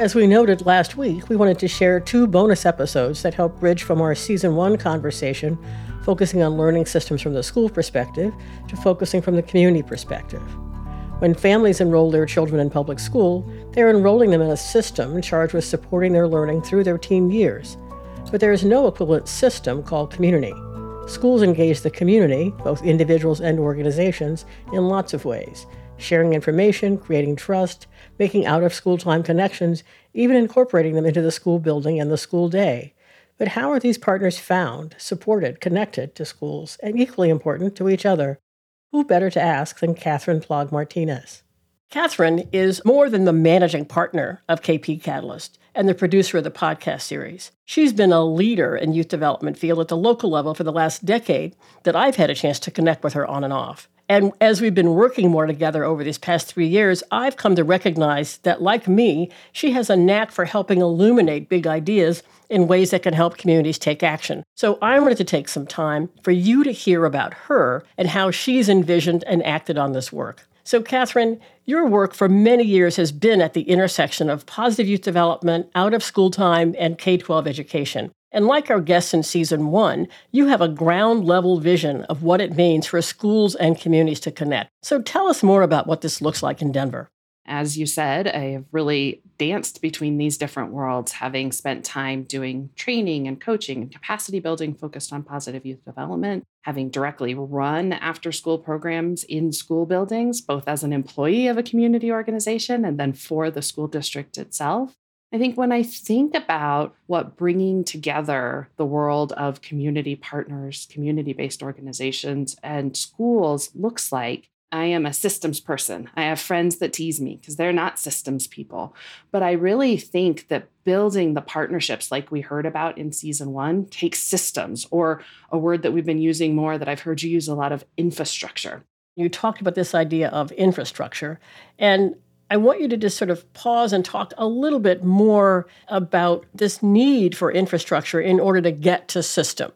As we noted last week, we wanted to share two bonus episodes that help bridge from our season one conversation, focusing on learning systems from the school perspective, to focusing from the community perspective. When families enroll their children in public school, they're enrolling them in a system charged with supporting their learning through their teen years. But there is no equivalent system called community. Schools engage the community, both individuals and organizations, in lots of ways sharing information, creating trust, making out of school time connections, even incorporating them into the school building and the school day. But how are these partners found, supported, connected to schools, and equally important to each other? Who better to ask than Katherine Plog Martinez? Katherine is more than the managing partner of KP Catalyst and the producer of the podcast series. She's been a leader in youth development field at the local level for the last decade that I've had a chance to connect with her on and off. And as we've been working more together over these past three years, I've come to recognize that, like me, she has a knack for helping illuminate big ideas in ways that can help communities take action. So I wanted to take some time for you to hear about her and how she's envisioned and acted on this work. So, Katherine, your work for many years has been at the intersection of positive youth development, out of school time, and K 12 education. And like our guests in season one, you have a ground level vision of what it means for schools and communities to connect. So tell us more about what this looks like in Denver. As you said, I have really danced between these different worlds, having spent time doing training and coaching and capacity building focused on positive youth development, having directly run after school programs in school buildings, both as an employee of a community organization and then for the school district itself. I think when I think about what bringing together the world of community partners, community based organizations, and schools looks like, I am a systems person. I have friends that tease me because they're not systems people. But I really think that building the partnerships, like we heard about in season one, takes systems, or a word that we've been using more that I've heard you use a lot of infrastructure. You talked about this idea of infrastructure. And I want you to just sort of pause and talk a little bit more about this need for infrastructure in order to get to system.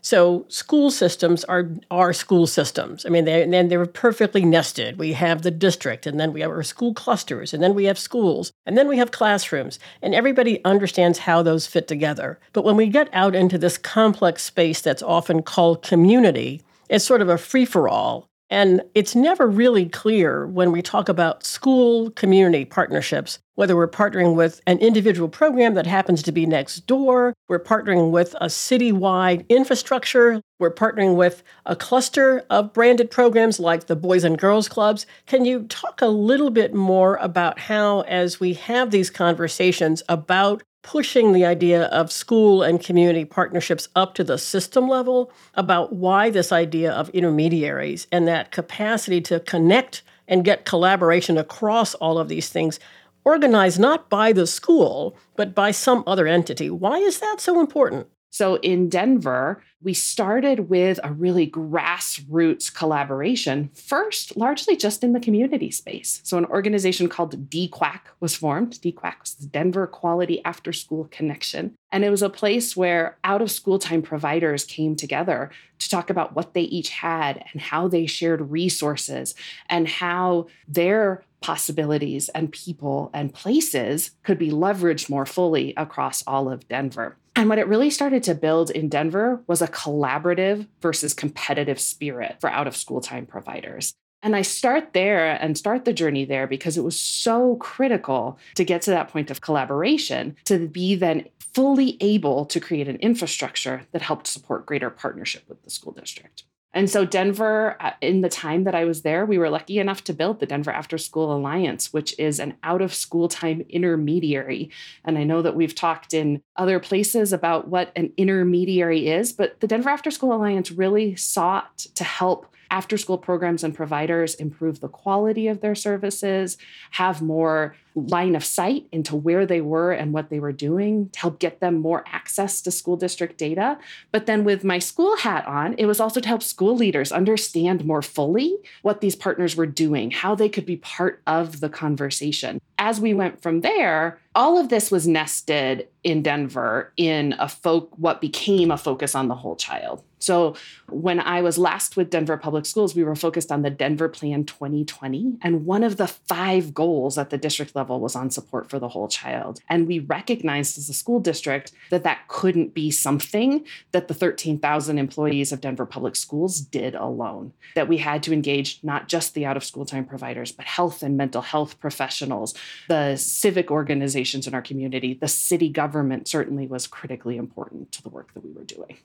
So school systems are are school systems. I mean, they and they're perfectly nested. We have the district, and then we have our school clusters, and then we have schools, and then we have classrooms, and everybody understands how those fit together. But when we get out into this complex space that's often called community, it's sort of a free for all. And it's never really clear when we talk about school community partnerships whether we're partnering with an individual program that happens to be next door, we're partnering with a citywide infrastructure, we're partnering with a cluster of branded programs like the Boys and Girls Clubs. Can you talk a little bit more about how, as we have these conversations about pushing the idea of school and community partnerships up to the system level about why this idea of intermediaries and that capacity to connect and get collaboration across all of these things organized not by the school but by some other entity. Why is that so important so in Denver, we started with a really grassroots collaboration, first, largely just in the community space. So an organization called DQAC was formed. DQAC was the Denver Quality After School Connection. And it was a place where out of school time providers came together to talk about what they each had and how they shared resources and how their possibilities and people and places could be leveraged more fully across all of Denver. And what it really started to build in Denver was a collaborative versus competitive spirit for out of school time providers. And I start there and start the journey there because it was so critical to get to that point of collaboration to be then fully able to create an infrastructure that helped support greater partnership with the school district. And so, Denver, uh, in the time that I was there, we were lucky enough to build the Denver After School Alliance, which is an out of school time intermediary. And I know that we've talked in other places about what an intermediary is, but the Denver After School Alliance really sought to help after school programs and providers improve the quality of their services, have more line of sight into where they were and what they were doing to help get them more access to school district data. But then with my school hat on, it was also to help school leaders understand more fully what these partners were doing, how they could be part of the conversation. As we went from there, all of this was nested in Denver in a folk what became a focus on the whole child. So when I was last with Denver Public Schools, we were focused on the Denver Plan 2020. And one of the five goals at the district level was on support for the whole child. And we recognized as a school district that that couldn't be something that the 13,000 employees of Denver Public Schools did alone, that we had to engage not just the out of school time providers, but health and mental health professionals, the civic organizations in our community, the city government certainly was critically important to the work that we were doing.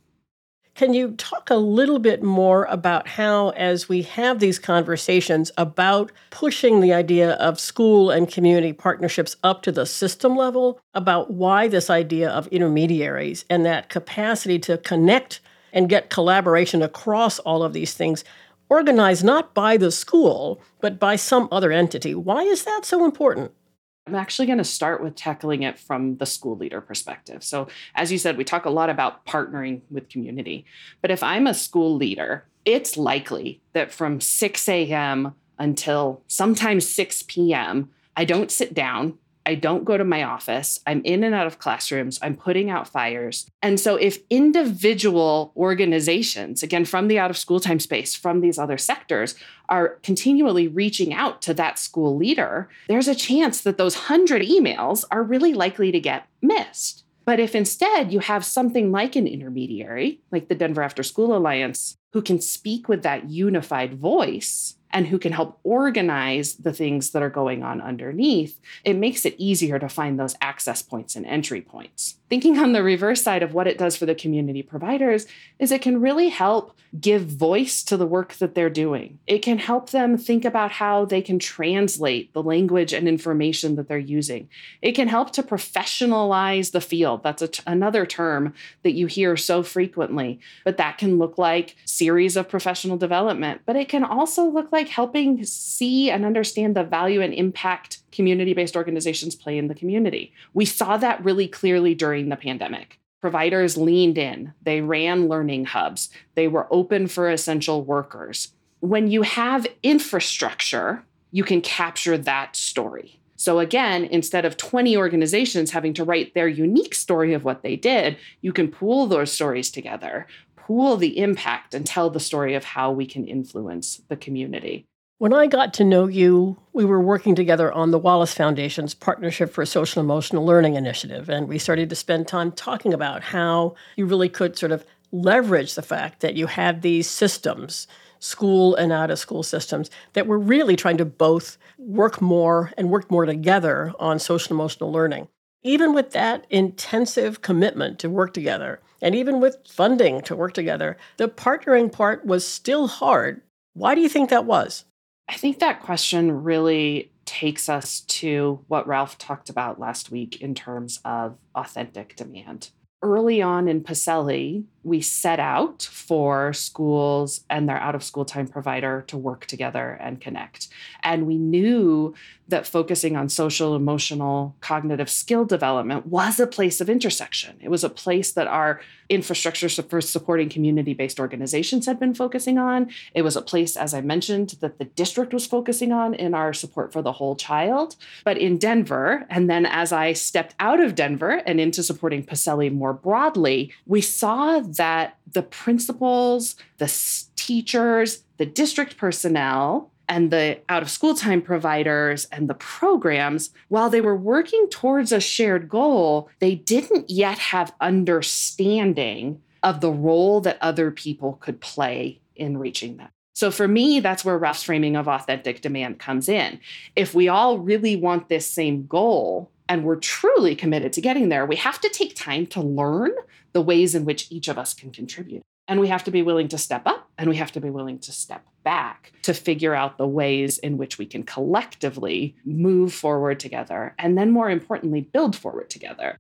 Can you talk a little bit more about how, as we have these conversations about pushing the idea of school and community partnerships up to the system level, about why this idea of intermediaries and that capacity to connect and get collaboration across all of these things organized not by the school, but by some other entity? Why is that so important? I'm actually going to start with tackling it from the school leader perspective. So, as you said, we talk a lot about partnering with community. But if I'm a school leader, it's likely that from 6 a.m. until sometimes 6 p.m., I don't sit down I don't go to my office. I'm in and out of classrooms. I'm putting out fires. And so, if individual organizations, again, from the out of school time space, from these other sectors, are continually reaching out to that school leader, there's a chance that those 100 emails are really likely to get missed. But if instead you have something like an intermediary, like the Denver After School Alliance, who can speak with that unified voice, and who can help organize the things that are going on underneath, it makes it easier to find those access points and entry points. Thinking on the reverse side of what it does for the community providers is it can really help give voice to the work that they're doing. It can help them think about how they can translate the language and information that they're using. It can help to professionalize the field. That's another term that you hear so frequently, but that can look like series of professional development, but it can also look like helping see and understand the value and impact community based organizations play in the community. We saw that really clearly during the pandemic. Providers leaned in, they ran learning hubs, they were open for essential workers. When you have infrastructure, you can capture that story. So, again, instead of 20 organizations having to write their unique story of what they did, you can pool those stories together, pool the impact, and tell the story of how we can influence the community. When I got to know you, we were working together on the Wallace Foundation's Partnership for Social Emotional Learning initiative, and we started to spend time talking about how you really could sort of leverage the fact that you had these systems, school and out of school systems, that were really trying to both work more and work more together on social emotional learning. Even with that intensive commitment to work together, and even with funding to work together, the partnering part was still hard. Why do you think that was? I think that question really takes us to what Ralph talked about last week in terms of authentic demand. Early on in PSELI, we set out for schools and their out of school time provider to work together and connect. And we knew that focusing on social, emotional, cognitive skill development was a place of intersection. It was a place that our infrastructure for supporting community based organizations had been focusing on. It was a place, as I mentioned, that the district was focusing on in our support for the whole child. But in Denver, and then as I stepped out of Denver and into supporting PSELI more broadly, we saw that the principals, the teachers, the district personnel, and the out of school time providers and the programs, while they were working towards a shared goal, they didn't yet have understanding of the role that other people could play in reaching that. So for me, that's where Ralph's framing of authentic demand comes in. If we all really want this same goal and we're truly committed to getting there, we have to take time to learn the ways in which each of us can contribute. And we have to be willing to step up and we have to be willing to step back to figure out the ways in which we can collectively move forward together and then, more importantly, build forward together.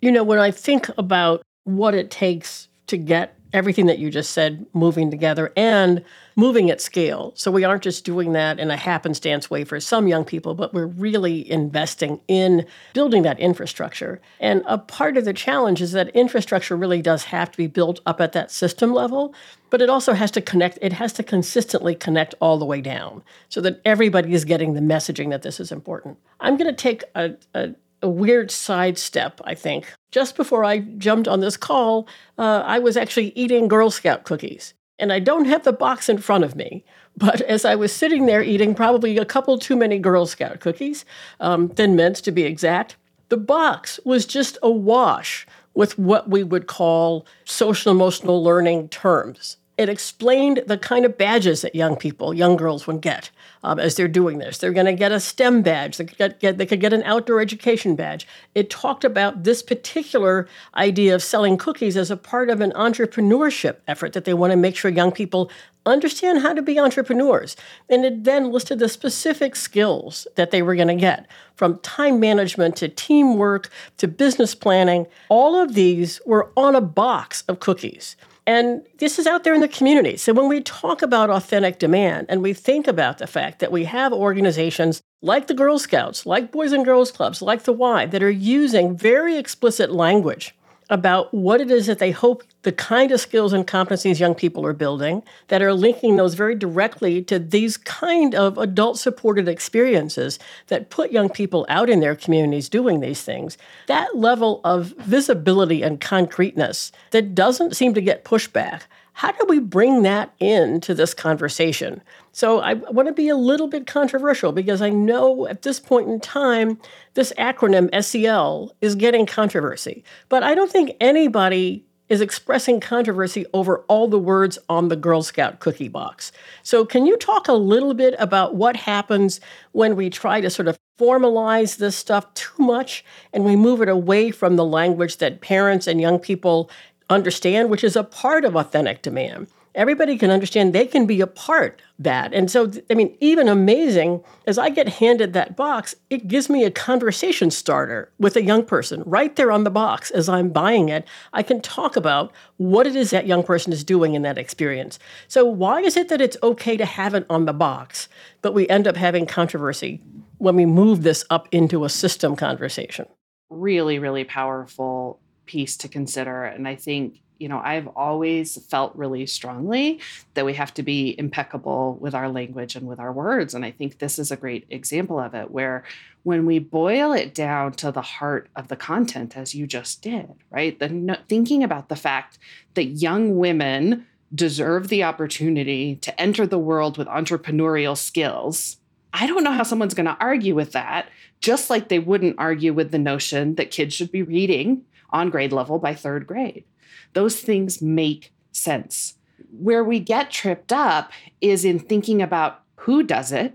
You know, when I think about what it takes to get everything that you just said moving together and moving at scale. So we aren't just doing that in a happenstance way for some young people, but we're really investing in building that infrastructure. And a part of the challenge is that infrastructure really does have to be built up at that system level, but it also has to connect, it has to consistently connect all the way down so that everybody is getting the messaging that this is important. I'm going to take a, a a weird sidestep, I think. Just before I jumped on this call, uh, I was actually eating Girl Scout cookies. And I don't have the box in front of me, but as I was sitting there eating probably a couple too many Girl Scout cookies, um, Thin Mints to be exact, the box was just awash with what we would call social emotional learning terms. It explained the kind of badges that young people, young girls would get um, as they're doing this. They're going to get a STEM badge. They could get, get, they could get an outdoor education badge. It talked about this particular idea of selling cookies as a part of an entrepreneurship effort that they want to make sure young people understand how to be entrepreneurs. And it then listed the specific skills that they were going to get from time management to teamwork to business planning. All of these were on a box of cookies. And this is out there in the community. So when we talk about authentic demand and we think about the fact that we have organizations like the Girl Scouts, like Boys and Girls Clubs, like the Y, that are using very explicit language about what it is that they hope the kind of skills and competencies young people are building that are linking those very directly to these kind of adult supported experiences that put young people out in their communities doing these things. That level of visibility and concreteness that doesn't seem to get pushback how do we bring that into this conversation? So I want to be a little bit controversial because I know at this point in time, this acronym SEL is getting controversy. But I don't think anybody is expressing controversy over all the words on the Girl Scout cookie box. So, can you talk a little bit about what happens when we try to sort of formalize this stuff too much and we move it away from the language that parents and young people understand, which is a part of authentic demand. Everybody can understand they can be a part that. And so, I mean, even amazing, as I get handed that box, it gives me a conversation starter with a young person right there on the box as I'm buying it. I can talk about what it is that young person is doing in that experience. So, why is it that it's okay to have it on the box, but we end up having controversy when we move this up into a system conversation? Really, really powerful piece to consider. And I think, you know, I've always felt really strongly that we have to be impeccable with our language and with our words. And I think this is a great example of it, where when we boil it down to the heart of the content, as you just did, right? The no, thinking about the fact that young women deserve the opportunity to enter the world with entrepreneurial skills. I don't know how someone's going to argue with that, just like they wouldn't argue with the notion that kids should be reading on grade level by third grade. Those things make sense. Where we get tripped up is in thinking about who does it,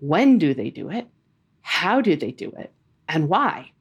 when do they do it, how do they do it, and why.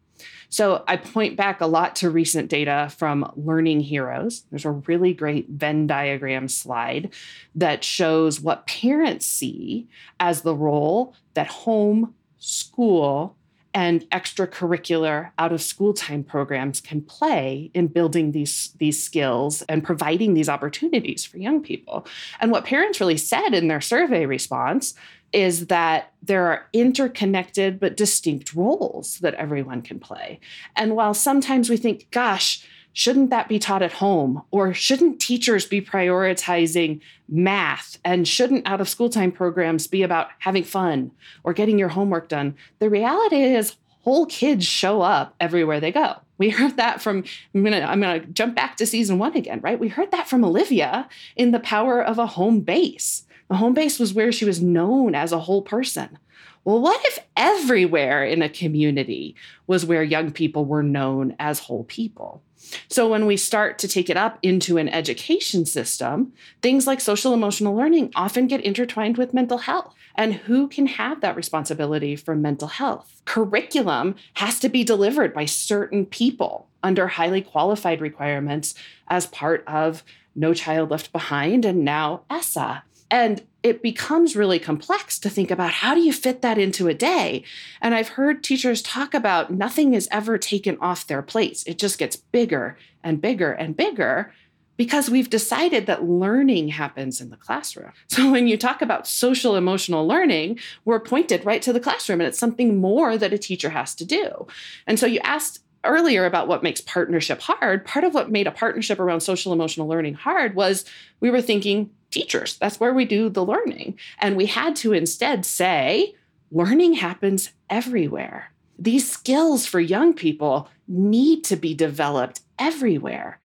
So I point back a lot to recent data from Learning Heroes. There's a really great Venn diagram slide that shows what parents see as the role that home, school, and extracurricular out of school time programs can play in building these these skills and providing these opportunities for young people. And what parents really said in their survey response is that there are interconnected but distinct roles that everyone can play. And while sometimes we think, gosh, shouldn't that be taught at home? Or shouldn't teachers be prioritizing math? And shouldn't out of school time programs be about having fun or getting your homework done? The reality is, whole kids show up everywhere they go. We heard that from I'm gonna I'm gonna jump back to season one again, right? We heard that from Olivia in the power of a home base. The home base was where she was known as a whole person. Well, what if everywhere in a community was where young people were known as whole people? So, when we start to take it up into an education system, things like social emotional learning often get intertwined with mental health. And who can have that responsibility for mental health? Curriculum has to be delivered by certain people under highly qualified requirements as part of No Child Left Behind and now ESSA. And it becomes really complex to think about how do you fit that into a day? And I've heard teachers talk about nothing is ever taken off their plates. It just gets bigger and bigger and bigger because we've decided that learning happens in the classroom. So when you talk about social emotional learning, we're pointed right to the classroom and it's something more that a teacher has to do. And so you asked earlier about what makes partnership hard. Part of what made a partnership around social emotional learning hard was we were thinking teachers, that's where we do the learning. And we had to instead say, learning happens everywhere. These skills for young people need to be developed everywhere.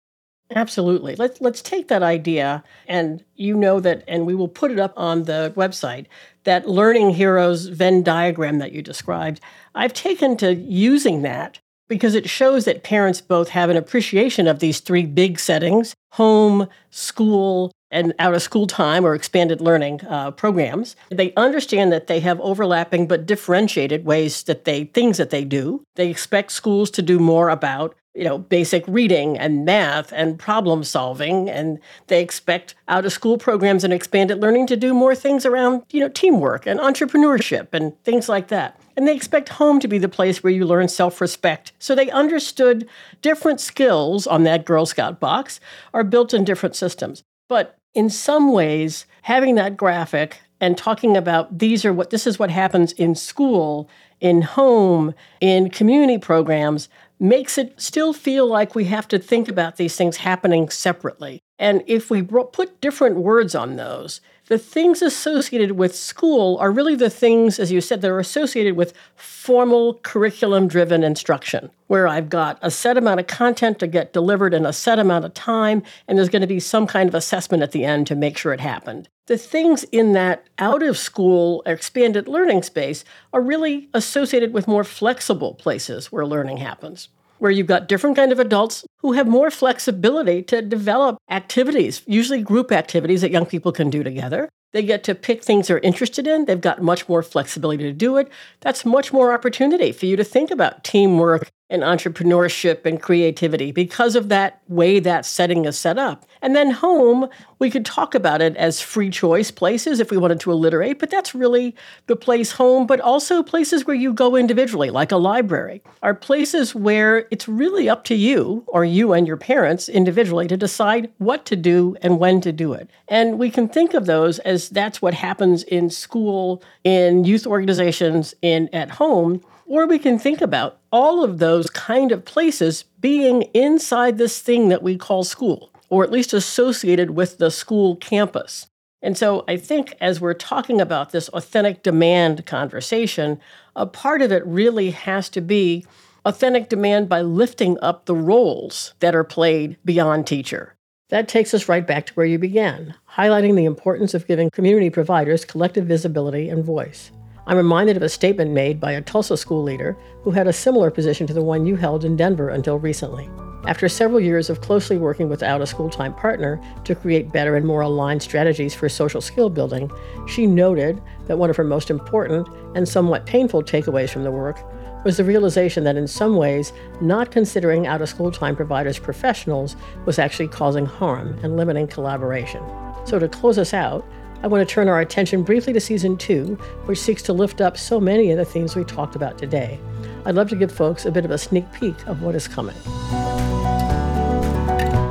Absolutely. Let's let's take that idea and you know that and we will put it up on the website that learning heroes Venn diagram that you described. I've taken to using that because it shows that parents both have an appreciation of these three big settings, home, school, and out of school time or expanded learning uh, programs. They understand that they have overlapping but differentiated ways that they things that they do. They expect schools to do more about you know basic reading and math and problem solving and they expect out of school programs and expanded learning to do more things around you know teamwork and entrepreneurship and things like that. And they expect home to be the place where you learn self-respect. So they understood different skills on that girl scout box are built in different systems. But in some ways, having that graphic and talking about these are what this is what happens in school, in home, in community programs makes it still feel like we have to think about these things happening separately. And if we put different words on those, the things associated with school are really the things, as you said, that are associated with formal curriculum driven instruction, where I've got a set amount of content to get delivered in a set amount of time, and there's going to be some kind of assessment at the end to make sure it happened. The things in that out of school expanded learning space are really associated with more flexible places where learning happens where you've got different kind of adults who have more flexibility to develop activities, usually group activities that young people can do together. They get to pick things they're interested in. They've got much more flexibility to do it. That's much more opportunity for you to think about teamwork and entrepreneurship and creativity because of that way that setting is set up. And then home, we could talk about it as free choice places if we wanted to alliterate, but that's really the place home, but also places where you go individually, like a library, are places where it's really up to you or you and your parents individually to decide what to do and when to do it. And we can think of those as that's what happens in school, in youth organizations, in at home or we can think about all of those kind of places being inside this thing that we call school, or at least associated with the school campus. And so I think as we're talking about this authentic demand conversation, a part of it really has to be authentic demand by lifting up the roles that are played beyond teacher. That takes us right back to where you began, highlighting the importance of giving community providers collective visibility and voice. I'm reminded of a statement made by a Tulsa school leader who had a similar position to the one you held in Denver until recently. After several years of closely working with out of school time partner to create better and more aligned strategies for social skill building, she noted that one of her most important and somewhat painful takeaways from the work was the realization that in some ways, not considering out of school time providers professionals was actually causing harm and limiting collaboration. So, to close us out, I want to turn our attention briefly to season two, which seeks to lift up so many of the themes we talked about today. I'd love to give folks a bit of a sneak peek of what is coming.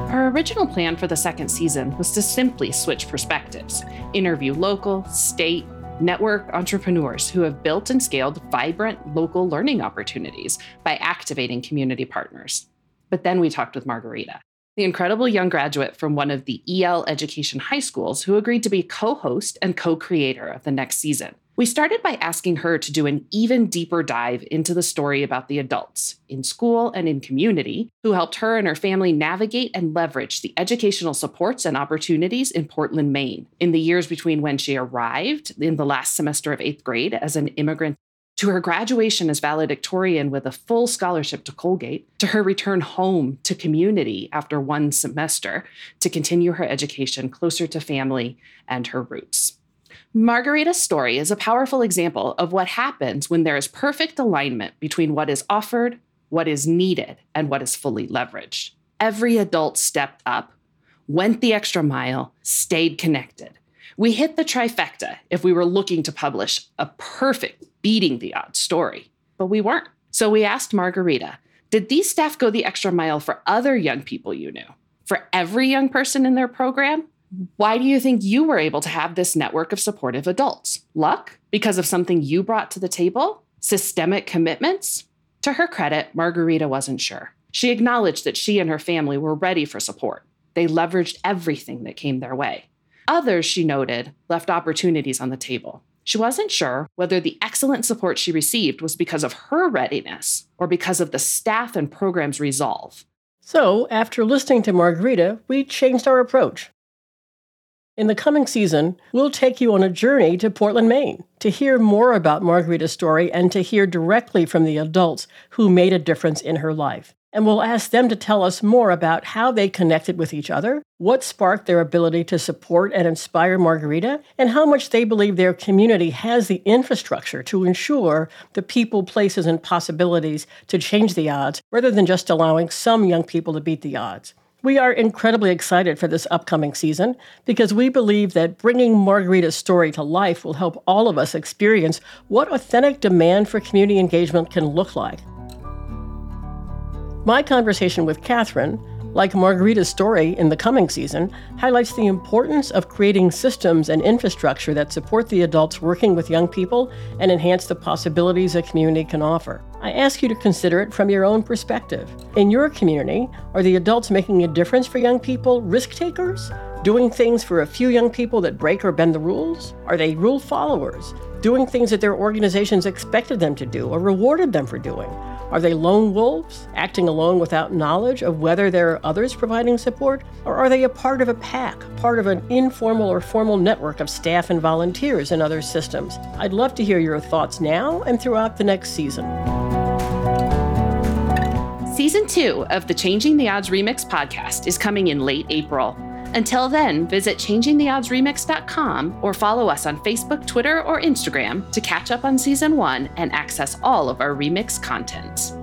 Our original plan for the second season was to simply switch perspectives, interview local, state, network entrepreneurs who have built and scaled vibrant local learning opportunities by activating community partners. But then we talked with Margarita the incredible young graduate from one of the EL education high schools who agreed to be co host and co creator of the next season. We started by asking her to do an even deeper dive into the story about the adults in school and in community who helped her and her family navigate and leverage the educational supports and opportunities in Portland, Maine in the years between when she arrived in the last semester of eighth grade as an immigrant to her graduation as valedictorian with a full scholarship to Colgate, to her return home to community after one semester to continue her education closer to family and her roots. Margarita's story is a powerful example of what happens when there is perfect alignment between what is offered, what is needed, and what is fully leveraged. Every adult stepped up, went the extra mile, stayed connected. We hit the trifecta if we were looking to publish a perfect beating the odds story, but we weren't. So we asked Margarita, did these staff go the extra mile for other young people you knew? for every young person in their program? Why do you think you were able to have this network of supportive adults? Luck? Because of something you brought to the table? Systemic commitments? To her credit, Margarita wasn't sure. She acknowledged that she and her family were ready for support. They leveraged everything that came their way. Others, she noted, left opportunities on the table. She wasn't sure whether the excellent support she received was because of her readiness or because of the staff and program's resolve. So, after listening to Margarita, we changed our approach. In the coming season, we'll take you on a journey to Portland, Maine, to hear more about Margarita's story and to hear directly from the adults who made a difference in her life. And we'll ask them to tell us more about how they connected with each other, what sparked their ability to support and inspire Margarita, and how much they believe their community has the infrastructure to ensure the people, places, and possibilities to change the odds rather than just allowing some young people to beat the odds. We are incredibly excited for this upcoming season because we believe that bringing Margarita's story to life will help all of us experience what authentic demand for community engagement can look like. My conversation with Katherine, like Margarita's story in the coming season, highlights the importance of creating systems and infrastructure that support the adults working with young people and enhance the possibilities a community can offer. I ask you to consider it from your own perspective. In your community, are the adults making a difference for young people risk takers? Doing things for a few young people that break or bend the rules? Are they rule followers? Doing things that their organizations expected them to do or rewarded them for doing? Are they lone wolves, acting alone without knowledge of whether there are others providing support? Or are they a part of a pack, part of an informal or formal network of staff and volunteers in other systems? I'd love to hear your thoughts now and throughout the next season. Season two of the Changing the Odds Remix podcast is coming in late April. Until then, visit changingtheoddsremix.com or follow us on Facebook, Twitter, or Instagram to catch up on season one and access all of our remix content.